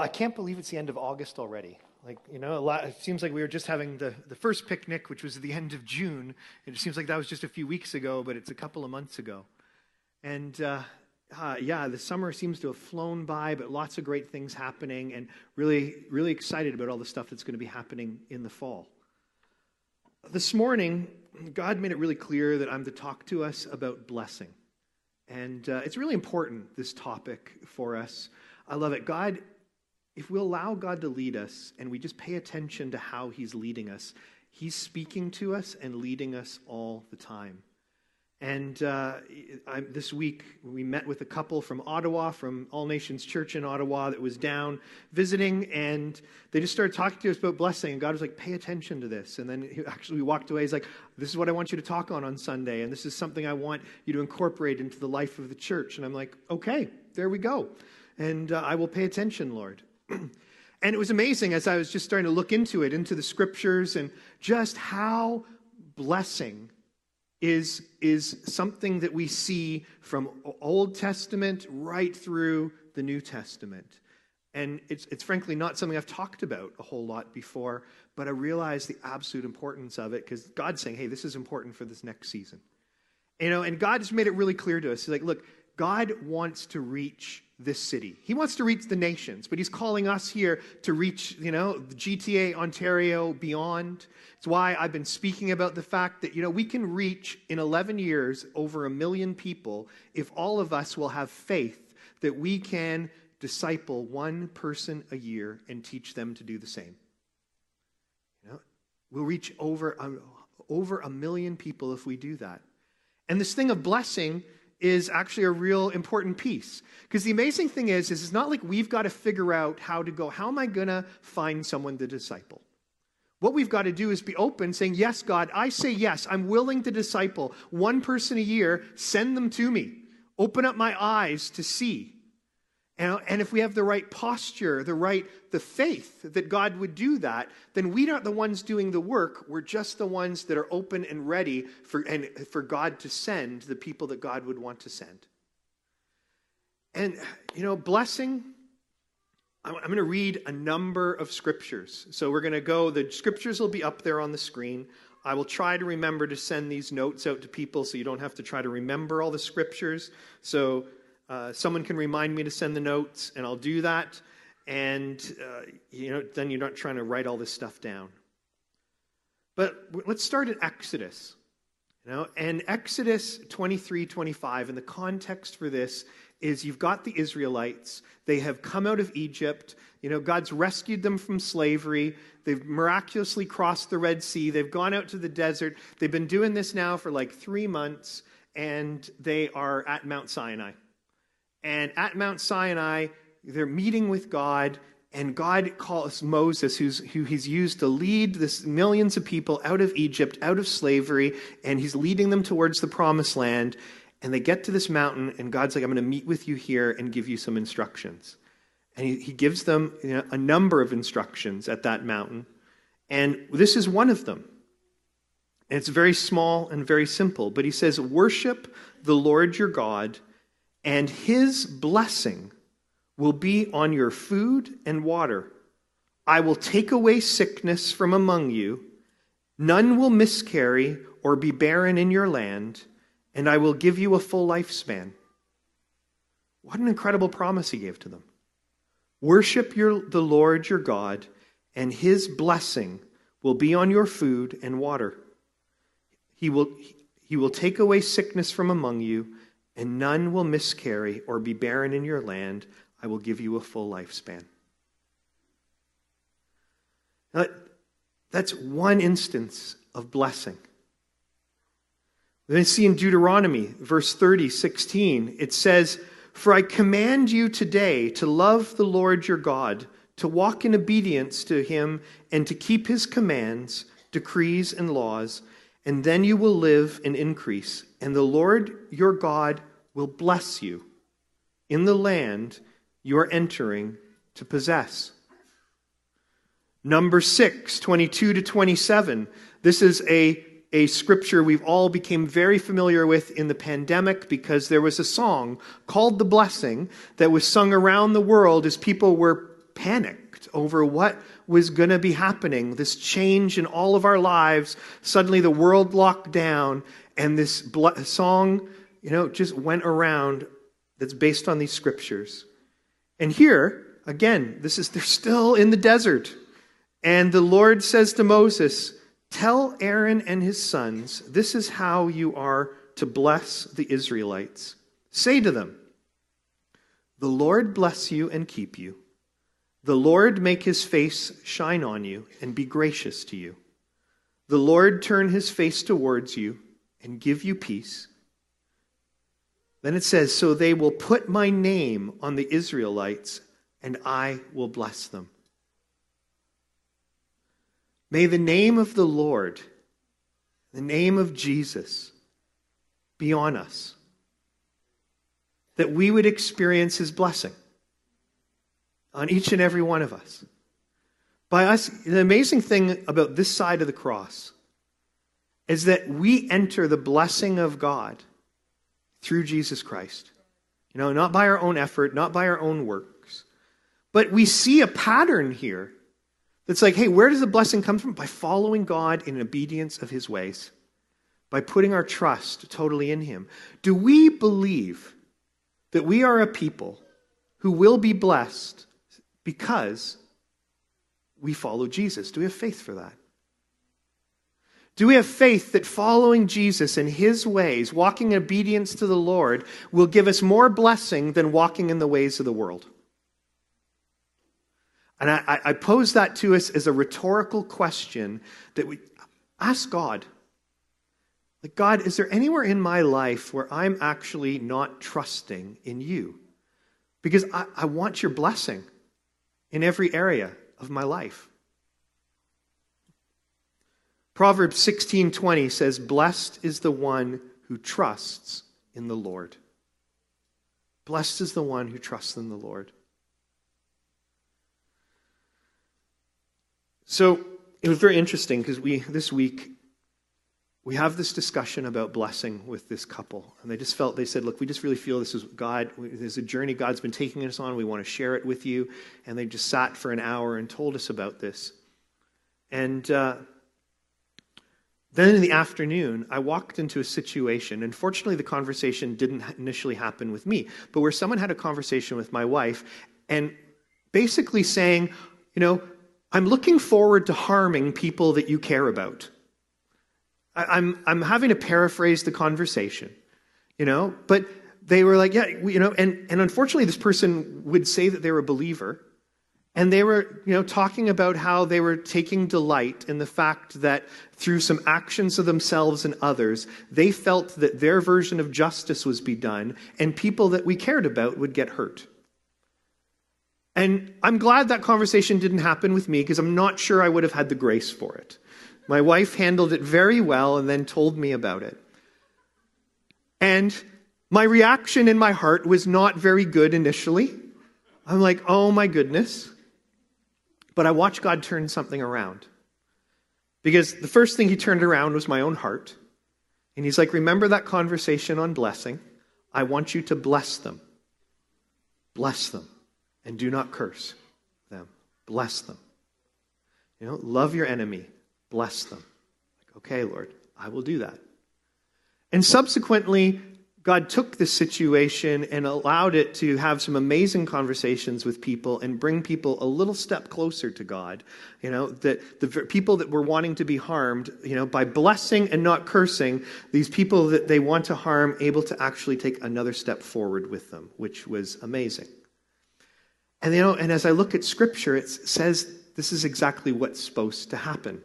I can't believe it's the end of August already. Like, you know, a lot, it seems like we were just having the, the first picnic, which was at the end of June. It seems like that was just a few weeks ago, but it's a couple of months ago. And uh, uh, yeah, the summer seems to have flown by, but lots of great things happening, and really, really excited about all the stuff that's going to be happening in the fall. This morning, God made it really clear that I'm to talk to us about blessing. And uh, it's really important, this topic for us. I love it. God if we allow God to lead us and we just pay attention to how He's leading us, He's speaking to us and leading us all the time. And uh, I, this week, we met with a couple from Ottawa, from All Nations Church in Ottawa, that was down visiting, and they just started talking to us about blessing. And God was like, "Pay attention to this." And then he actually we walked away. He's like, "This is what I want you to talk on on Sunday, and this is something I want you to incorporate into the life of the church." And I'm like, "Okay, there we go." And uh, I will pay attention, Lord. and it was amazing as I was just starting to look into it, into the scriptures, and just how blessing is, is something that we see from Old Testament right through the New Testament. And it's, it's frankly not something I've talked about a whole lot before, but I realize the absolute importance of it because God's saying, hey, this is important for this next season. You know, and God has made it really clear to us. He's like, look, God wants to reach this city. He wants to reach the nations, but he's calling us here to reach, you know, GTA, Ontario, beyond. It's why I've been speaking about the fact that, you know, we can reach in 11 years over a million people if all of us will have faith that we can disciple one person a year and teach them to do the same. You know, we'll reach over, um, over a million people if we do that. And this thing of blessing is actually a real important piece. Because the amazing thing is, is it's not like we've got to figure out how to go, how am I going to find someone to disciple? What we've got to do is be open, saying, Yes, God, I say yes. I'm willing to disciple one person a year. Send them to me. Open up my eyes to see. And, and if we have the right posture, the right the faith that God would do that, then we aren't the ones doing the work. We're just the ones that are open and ready for and for God to send the people that God would want to send. And you know, blessing. I'm going to read a number of scriptures. So we're going to go. The scriptures will be up there on the screen. I will try to remember to send these notes out to people so you don't have to try to remember all the scriptures. So uh, someone can remind me to send the notes, and I'll do that. And uh, you know, then you're not trying to write all this stuff down. But let's start in Exodus. You know, and Exodus 23, 25, and the context for this is you've got the Israelites. They have come out of Egypt. You know, God's rescued them from slavery. They've miraculously crossed the Red Sea. They've gone out to the desert. They've been doing this now for like three months, and they are at Mount Sinai. And at Mount Sinai, they're meeting with God, and God calls Moses, who's, who he's used to lead this millions of people out of Egypt, out of slavery, and he's leading them towards the promised land. And they get to this mountain, and God's like, I'm going to meet with you here and give you some instructions. And he, he gives them you know, a number of instructions at that mountain. And this is one of them. And it's very small and very simple. But he says, Worship the Lord your God and his blessing will be on your food and water. I will take away sickness from among you. None will miscarry or be barren in your land, and I will give you a full lifespan. What an incredible promise he gave to them. Worship your, the Lord your God, and his blessing will be on your food and water. He will, he will take away sickness from among you and none will miscarry or be barren in your land. I will give you a full lifespan. Now, that's one instance of blessing. Then see in Deuteronomy, verse 30, 16, it says, For I command you today to love the Lord your God, to walk in obedience to him, and to keep his commands, decrees, and laws, and then you will live and increase. And the Lord your God will bless you in the land you are entering to possess. Numbers 6, 22 to 27. This is a, a scripture we've all became very familiar with in the pandemic because there was a song called The Blessing that was sung around the world as people were panicked over what was going to be happening, this change in all of our lives. Suddenly the world locked down, and this song, you know, just went around that's based on these scriptures. And here, again, this is they're still in the desert. And the Lord says to Moses, Tell Aaron and his sons, this is how you are to bless the Israelites. Say to them, The Lord bless you and keep you. The Lord make his face shine on you and be gracious to you. The Lord turn his face towards you and give you peace. Then it says, So they will put my name on the Israelites, and I will bless them. May the name of the Lord, the name of Jesus, be on us, that we would experience his blessing on each and every one of us. By us, the amazing thing about this side of the cross is that we enter the blessing of God through Jesus Christ. You know, not by our own effort, not by our own works. But we see a pattern here that's like, hey, where does the blessing come from? By following God in obedience of his ways, by putting our trust totally in him. Do we believe that we are a people who will be blessed because we follow Jesus? Do we have faith for that? Do we have faith that following Jesus and his ways, walking in obedience to the Lord, will give us more blessing than walking in the ways of the world? And I, I pose that to us as a rhetorical question that we ask God. Like, God, is there anywhere in my life where I'm actually not trusting in you? Because I, I want your blessing in every area of my life. Proverbs 16:20 says, "Blessed is the one who trusts in the Lord." Blessed is the one who trusts in the Lord. So it was very interesting because we this week we have this discussion about blessing with this couple, and they just felt they said, "Look, we just really feel this is God. There's a journey God's been taking us on. We want to share it with you." And they just sat for an hour and told us about this. And uh, then in the afternoon, I walked into a situation, and fortunately, the conversation didn't initially happen with me, but where someone had a conversation with my wife, and basically saying, you know, I'm looking forward to harming people that you care about. I, am I'm, I'm having to paraphrase the conversation, you know, but they were like, yeah, you know, and, and unfortunately, this person would say that they were a believer. And they were, you know, talking about how they were taking delight in the fact that through some actions of themselves and others, they felt that their version of justice was be done, and people that we cared about would get hurt. And I'm glad that conversation didn't happen with me because I'm not sure I would have had the grace for it. My wife handled it very well and then told me about it. And my reaction in my heart was not very good initially. I'm like, oh my goodness. But I watched God turn something around. Because the first thing he turned around was my own heart. And he's like, remember that conversation on blessing? I want you to bless them. Bless them and do not curse them. Bless them. You know, love your enemy. Bless them. Like, okay, Lord, I will do that. And subsequently, God took this situation and allowed it to have some amazing conversations with people and bring people a little step closer to God. You know, that the people that were wanting to be harmed, you know, by blessing and not cursing, these people that they want to harm, able to actually take another step forward with them, which was amazing. And you know, and as I look at scripture, it says this is exactly what's supposed to happen.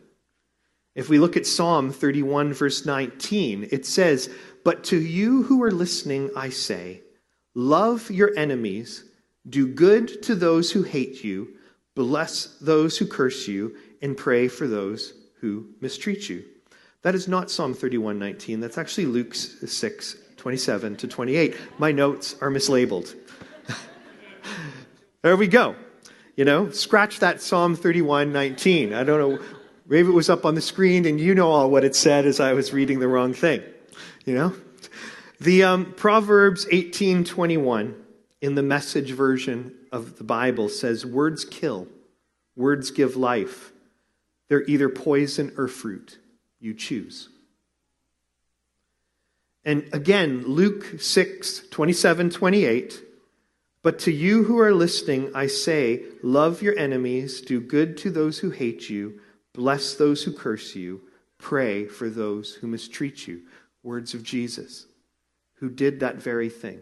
If we look at Psalm 31, verse 19, it says, But to you who are listening, I say, love your enemies, do good to those who hate you, bless those who curse you, and pray for those who mistreat you. That is not Psalm 31, 19. That's actually Luke 6, 27 to 28. My notes are mislabeled. There we go. You know, scratch that Psalm 31 19. I don't know. Maybe it was up on the screen and you know all what it said as I was reading the wrong thing. You know? The um, Proverbs 18 21. in the message version of the Bible says, Words kill, words give life. They're either poison or fruit. You choose. And again, Luke 6, 27, 28. But to you who are listening, I say, love your enemies, do good to those who hate you, bless those who curse you, pray for those who mistreat you. Words of Jesus, who did that very thing.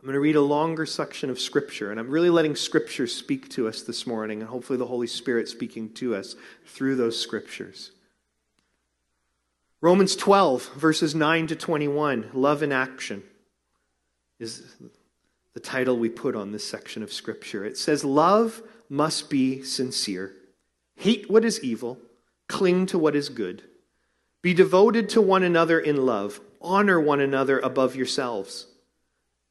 I'm going to read a longer section of Scripture, and I'm really letting Scripture speak to us this morning, and hopefully the Holy Spirit speaking to us through those Scriptures. Romans 12, verses 9 to 21, Love in Action, is the title we put on this section of Scripture. It says, Love must be sincere. Hate what is evil, cling to what is good. Be devoted to one another in love, honor one another above yourselves.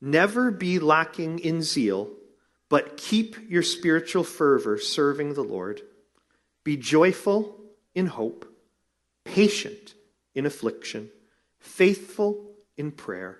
Never be lacking in zeal, but keep your spiritual fervor serving the Lord. Be joyful in hope, patient in affliction, faithful in prayer.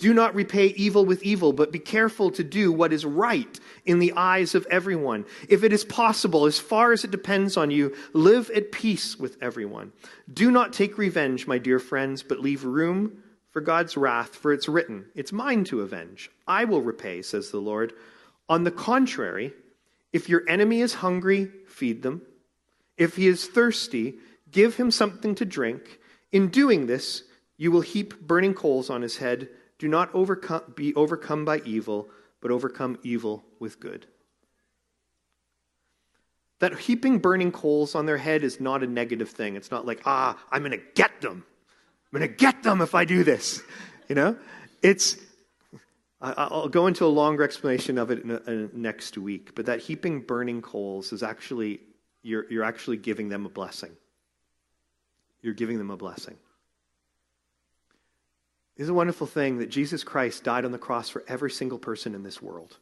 Do not repay evil with evil, but be careful to do what is right in the eyes of everyone. If it is possible, as far as it depends on you, live at peace with everyone. Do not take revenge, my dear friends, but leave room for God's wrath, for it's written, It's mine to avenge. I will repay, says the Lord. On the contrary, if your enemy is hungry, feed them. If he is thirsty, give him something to drink. In doing this, you will heap burning coals on his head. Do not overcome, be overcome by evil, but overcome evil with good. That heaping burning coals on their head is not a negative thing. It's not like, ah, I'm going to get them. I'm going to get them if I do this. You know? It's I'll go into a longer explanation of it next week, but that heaping burning coals is actually, you're, you're actually giving them a blessing. You're giving them a blessing. It's a wonderful thing that Jesus Christ died on the cross for every single person in this world.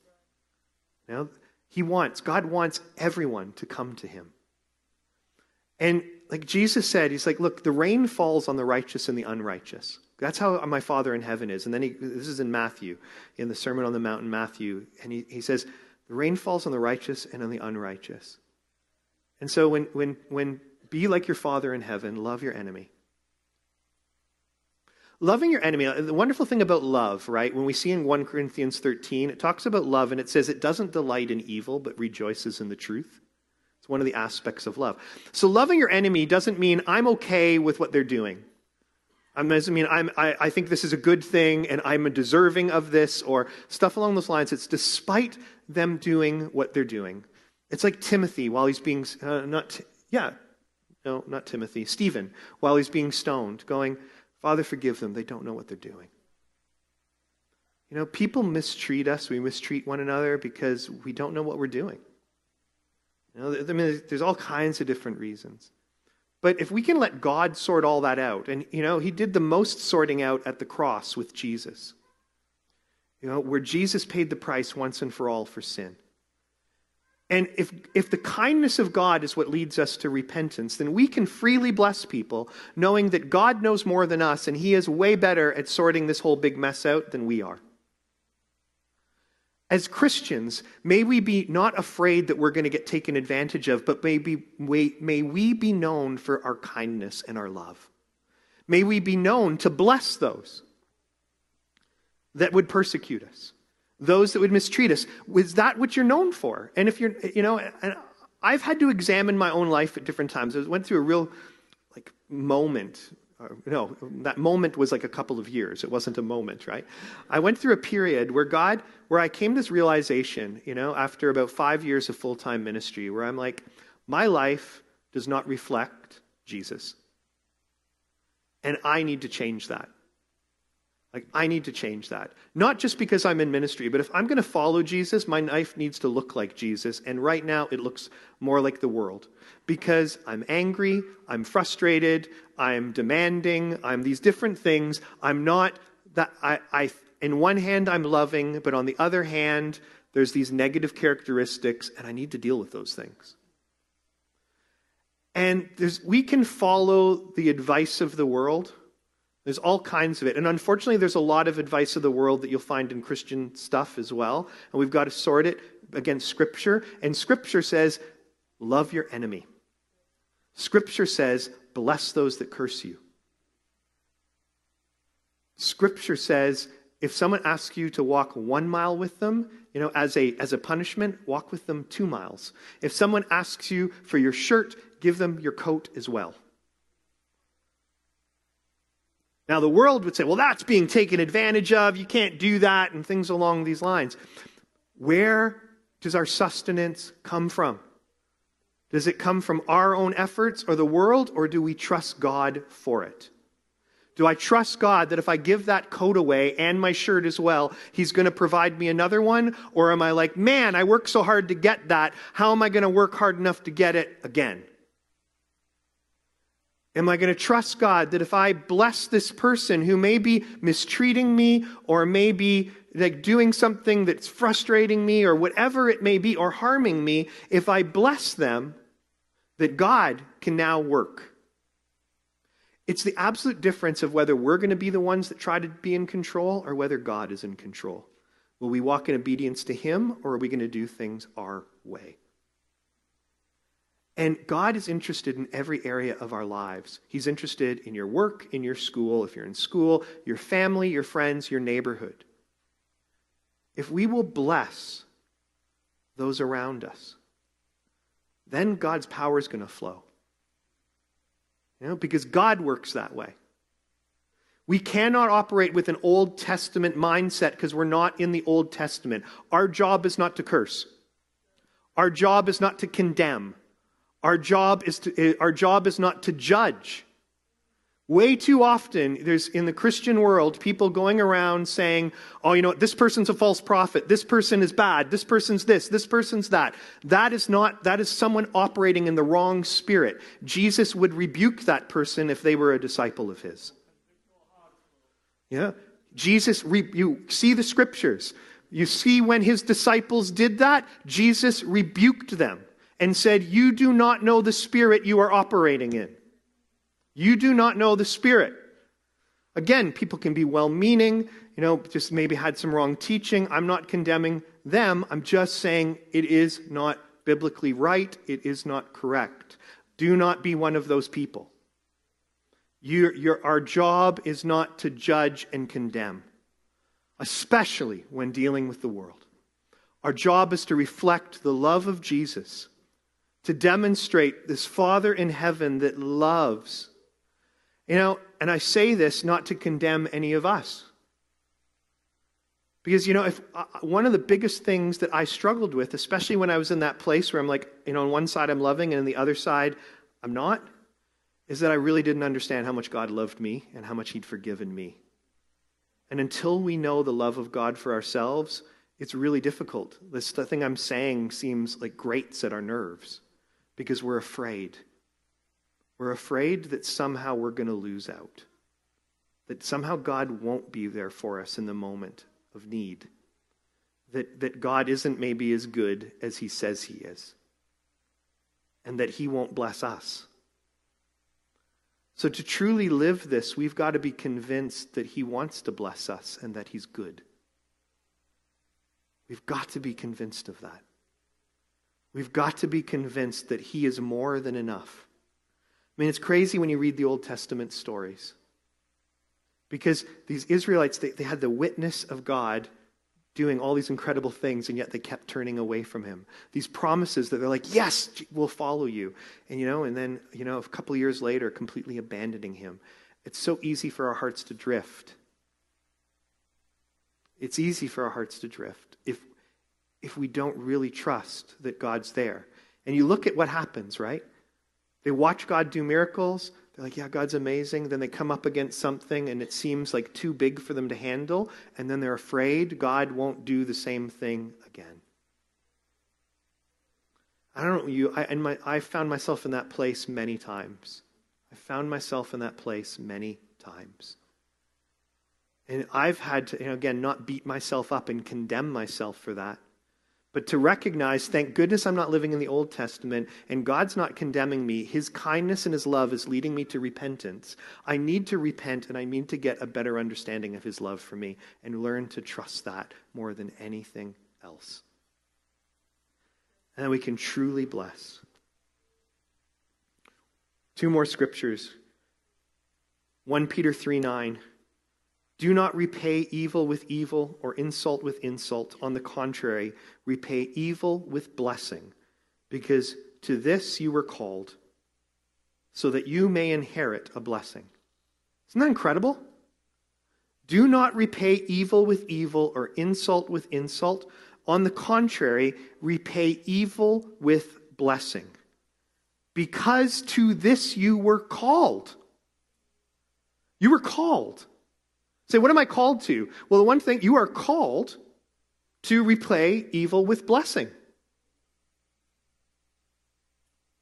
Now, he wants, God wants everyone to come to him. And like Jesus said, he's like, look, the rain falls on the righteous and the unrighteous. That's how my Father in heaven is. And then he, this is in Matthew, in the Sermon on the Mount in Matthew. And he, he says, the rain falls on the righteous and on the unrighteous. And so when, when, when be like your Father in heaven, love your enemy. Loving your enemy, the wonderful thing about love, right? When we see in 1 Corinthians 13, it talks about love and it says it doesn't delight in evil, but rejoices in the truth. It's one of the aspects of love. So loving your enemy doesn't mean I'm okay with what they're doing. I mean, I'm, I, I think this is a good thing and I'm deserving of this or stuff along those lines. It's despite them doing what they're doing. It's like Timothy while he's being, uh, not, yeah, no, not Timothy, Stephen, while he's being stoned, going, Father, forgive them. They don't know what they're doing. You know, people mistreat us. We mistreat one another because we don't know what we're doing. You know, I mean, there's all kinds of different reasons. But if we can let God sort all that out, and you know, he did the most sorting out at the cross with Jesus. You know, where Jesus paid the price once and for all for sin. And if, if the kindness of God is what leads us to repentance, then we can freely bless people, knowing that God knows more than us, and He is way better at sorting this whole big mess out than we are. As Christians, may we be not afraid that we're going to get taken advantage of, but may, be, may, may we be known for our kindness and our love. May we be known to bless those that would persecute us, those that would mistreat us. Is that what you're known for? And if you're, you know, and I've had to examine my own life at different times. I went through a real like moment no, that moment was like a couple of years. It wasn't a moment, right? I went through a period where God, where I came to this realization, you know, after about five years of full time ministry, where I'm like, my life does not reflect Jesus. And I need to change that. Like, I need to change that. Not just because I'm in ministry, but if I'm going to follow Jesus, my life needs to look like Jesus. And right now, it looks more like the world because I'm angry, I'm frustrated, I'm demanding, I'm these different things. I'm not that, I, I in one hand, I'm loving, but on the other hand, there's these negative characteristics, and I need to deal with those things. And we can follow the advice of the world there's all kinds of it. And unfortunately, there's a lot of advice of the world that you'll find in Christian stuff as well. And we've got to sort it against Scripture. And Scripture says, love your enemy. Scripture says, bless those that curse you. Scripture says, if someone asks you to walk one mile with them, you know, as a, as a punishment, walk with them two miles. If someone asks you for your shirt, give them your coat as well. Now, the world would say, well, that's being taken advantage of. You can't do that, and things along these lines. Where does our sustenance come from? Does it come from our own efforts or the world, or do we trust God for it? Do I trust God that if I give that coat away and my shirt as well, He's going to provide me another one? Or am I like, man, I worked so hard to get that. How am I going to work hard enough to get it again? Am I going to trust God that if I bless this person who may be mistreating me or may be like doing something that's frustrating me or whatever it may be or harming me, if I bless them, that God can now work? It's the absolute difference of whether we're going to be the ones that try to be in control or whether God is in control. Will we walk in obedience to Him or are we going to do things our way? And God is interested in every area of our lives. He's interested in your work, in your school, if you're in school, your family, your friends, your neighborhood. If we will bless those around us, then God's power is going to flow. You know, because God works that way. We cannot operate with an Old Testament mindset because we're not in the Old Testament. Our job is not to curse. Our job is not to condemn. Our job is, to, eh, our job is not to judge. Way too often, there's in the Christian world people going around saying, oh, you know, this person's a false prophet. This person is bad. This person's this. This person's that. That is not, that is someone operating in the wrong spirit. Jesus would rebuke that person if they were a disciple of his. Yeah. Jesus, you see the scriptures. You see when his disciples did that, Jesus rebuked them and said, You do not know the spirit you are operating in. You do not know the spirit. Again, people can be well meaning, you know, just maybe had some wrong teaching. I'm not condemning them. I'm just saying it is not biblically right. It is not correct. Do not be one of those people. Your, your, our job is not to judge and condemn, especially when dealing with the world. Our job is to reflect the love of Jesus to demonstrate this Father in heaven that loves. You know, and I say this not to condemn any of us. Because, you know, if uh, one of the biggest things that I struggled with, especially when I was in that place where I'm like, you know, on one side I'm loving and on the other side I'm not, is that I really didn't understand how much God loved me and how much He'd forgiven me. And until we know the love of God for ourselves, it's really difficult. This thing I'm saying seems like grates at our nerves because we're afraid. We're afraid that somehow we're going to lose out, that somehow God won't be there for us in the moment of need, that, that God isn't maybe as good as he says he is, and that he won't bless us. So, to truly live this, we've got to be convinced that he wants to bless us and that he's good. We've got to be convinced of that. We've got to be convinced that He is more than enough. I mean, it's crazy when you read the Old Testament stories. Because these Israelites, they, they had the witness of God doing all these incredible things, and yet they kept turning away from him. These promises that they're like, yes, we'll follow you. And, you know, and then, you know, a couple years later, completely abandoning him. It's so easy for our hearts to drift. It's easy for our hearts to drift if if we don't really trust that God's there. And you look at what happens, right? They watch God do miracles. They're like, yeah, God's amazing. Then they come up against something and it seems like too big for them to handle. And then they're afraid God won't do the same thing again. I don't know you. I, my, I found myself in that place many times. I found myself in that place many times. And I've had to, you know, again, not beat myself up and condemn myself for that, but to recognize, thank goodness I'm not living in the Old Testament and God's not condemning me. His kindness and His love is leading me to repentance. I need to repent and I need to get a better understanding of His love for me and learn to trust that more than anything else. And we can truly bless. Two more scriptures 1 Peter 3 9. Do not repay evil with evil or insult with insult. On the contrary, repay evil with blessing, because to this you were called, so that you may inherit a blessing. Isn't that incredible? Do not repay evil with evil or insult with insult. On the contrary, repay evil with blessing, because to this you were called. You were called. Say, what am I called to? Well, the one thing, you are called to repay evil with blessing.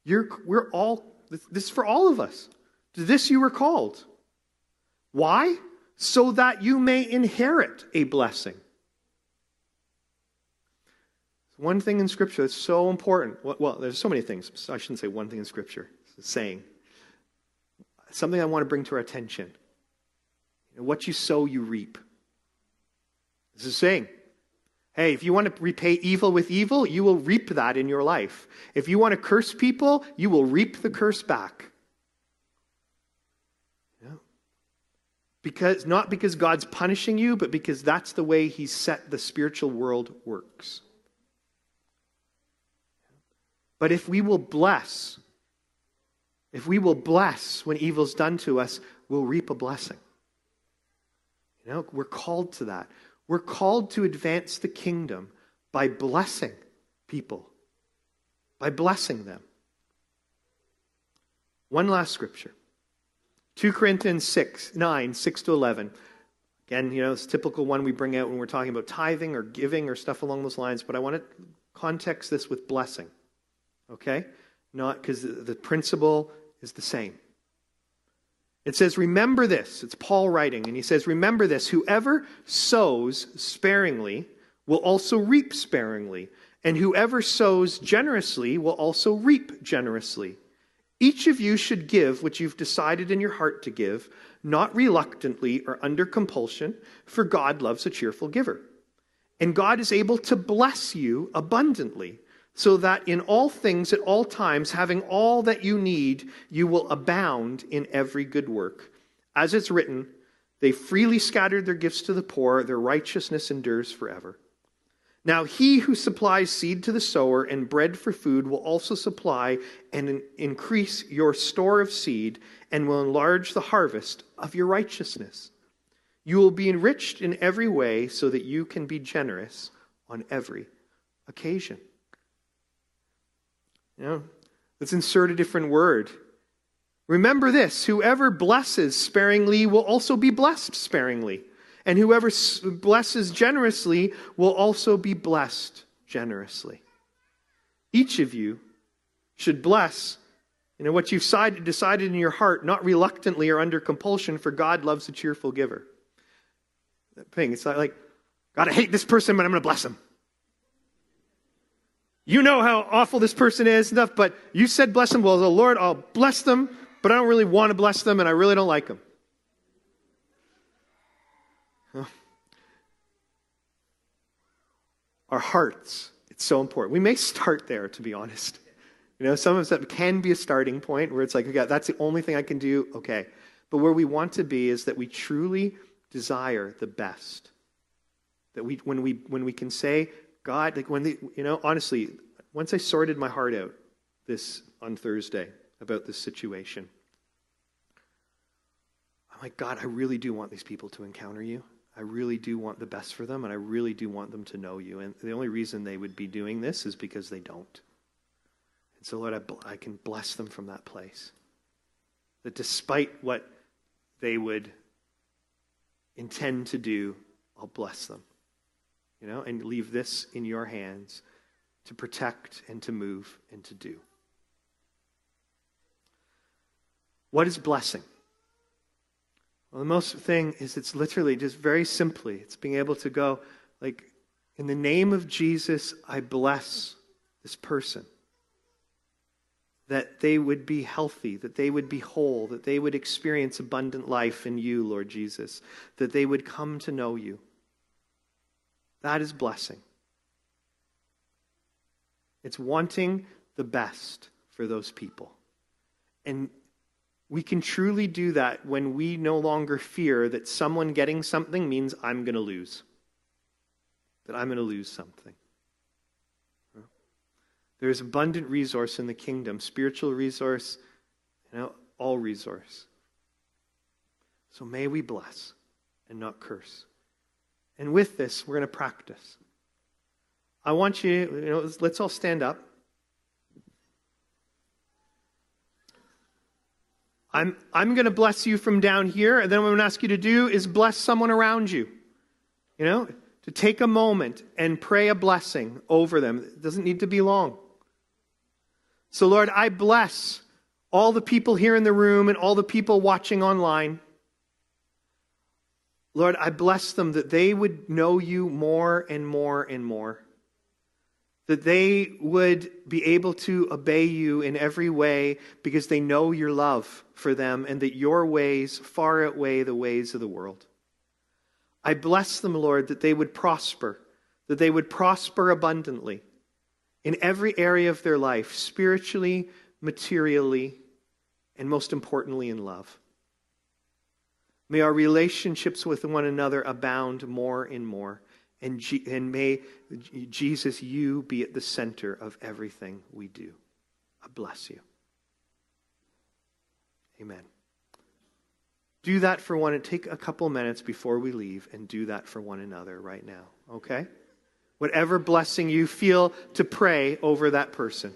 You're, we're all, this is for all of us. To this you were called. Why? So that you may inherit a blessing. One thing in Scripture that's so important. Well, there's so many things. I shouldn't say one thing in Scripture. It's a saying. Something I want to bring to our attention. And what you sow, you reap. This is saying, hey, if you want to repay evil with evil, you will reap that in your life. If you want to curse people, you will reap the curse back. Yeah. Because not because God's punishing you, but because that's the way He's set the spiritual world works. But if we will bless, if we will bless when evil's done to us, we'll reap a blessing. We're called to that. We're called to advance the kingdom by blessing people, by blessing them. One last scripture 2 Corinthians 6, 9, 6 to 11. Again, you know, it's typical one we bring out when we're talking about tithing or giving or stuff along those lines, but I want to context this with blessing. Okay? Not because the principle is the same. It says, Remember this. It's Paul writing, and he says, Remember this. Whoever sows sparingly will also reap sparingly, and whoever sows generously will also reap generously. Each of you should give what you've decided in your heart to give, not reluctantly or under compulsion, for God loves a cheerful giver. And God is able to bless you abundantly so that in all things at all times, having all that you need, you will abound in every good work. As it's written, they freely scattered their gifts to the poor, their righteousness endures forever. Now, he who supplies seed to the sower and bread for food will also supply and increase your store of seed and will enlarge the harvest of your righteousness. You will be enriched in every way so that you can be generous on every occasion. You know, let's insert a different word. Remember this whoever blesses sparingly will also be blessed sparingly. And whoever blesses generously will also be blessed generously. Each of you should bless you know, what you've decided in your heart, not reluctantly or under compulsion, for God loves a cheerful giver. That thing, it's not like, God, I hate this person, but I'm going to bless him you know how awful this person is, and stuff, but you said bless them. Well, the Lord, I'll bless them, but I don't really want to bless them, and I really don't like them. Our hearts, it's so important. We may start there, to be honest. You know, some of that can be a starting point where it's like, okay, that's the only thing I can do. Okay. But where we want to be is that we truly desire the best. That we, when we, when we can say, God, like when the, you know, honestly, once I sorted my heart out this on Thursday about this situation, I'm like, God, I really do want these people to encounter you. I really do want the best for them, and I really do want them to know you. And the only reason they would be doing this is because they don't. And so, Lord, I, I can bless them from that place. that despite what they would intend to do, I'll bless them. You know, and leave this in your hands to protect and to move and to do. What is blessing? Well, the most thing is it's literally just very simply, it's being able to go, like, in the name of Jesus, I bless this person. That they would be healthy, that they would be whole, that they would experience abundant life in you, Lord Jesus, that they would come to know you. That is blessing. It's wanting the best for those people. And we can truly do that when we no longer fear that someone getting something means I'm going to lose. That I'm going to lose something. There is abundant resource in the kingdom, spiritual resource, you know, all resource. So may we bless and not curse. And with this, we're going to practice. I want you, you know, let's all stand up. I'm, I'm going to bless you from down here, and then what I'm going to ask you to do is bless someone around you. You know, to take a moment and pray a blessing over them. It doesn't need to be long. So, Lord, I bless all the people here in the room and all the people watching online. Lord, I bless them that they would know you more and more and more that they would be able to obey you in every way because they know your love for them and that your ways far outweigh the ways of the world. I bless them, Lord, that they would prosper, that they would prosper abundantly in every area of their life, spiritually, materially, and most importantly, in love. May our relationships with one another abound more and more. And, G- and may Jesus, you be at the center of everything we do. I bless you. Amen. Do that for one, and take a couple minutes before we leave and do that for one another right now, okay? Whatever blessing you feel to pray over that person.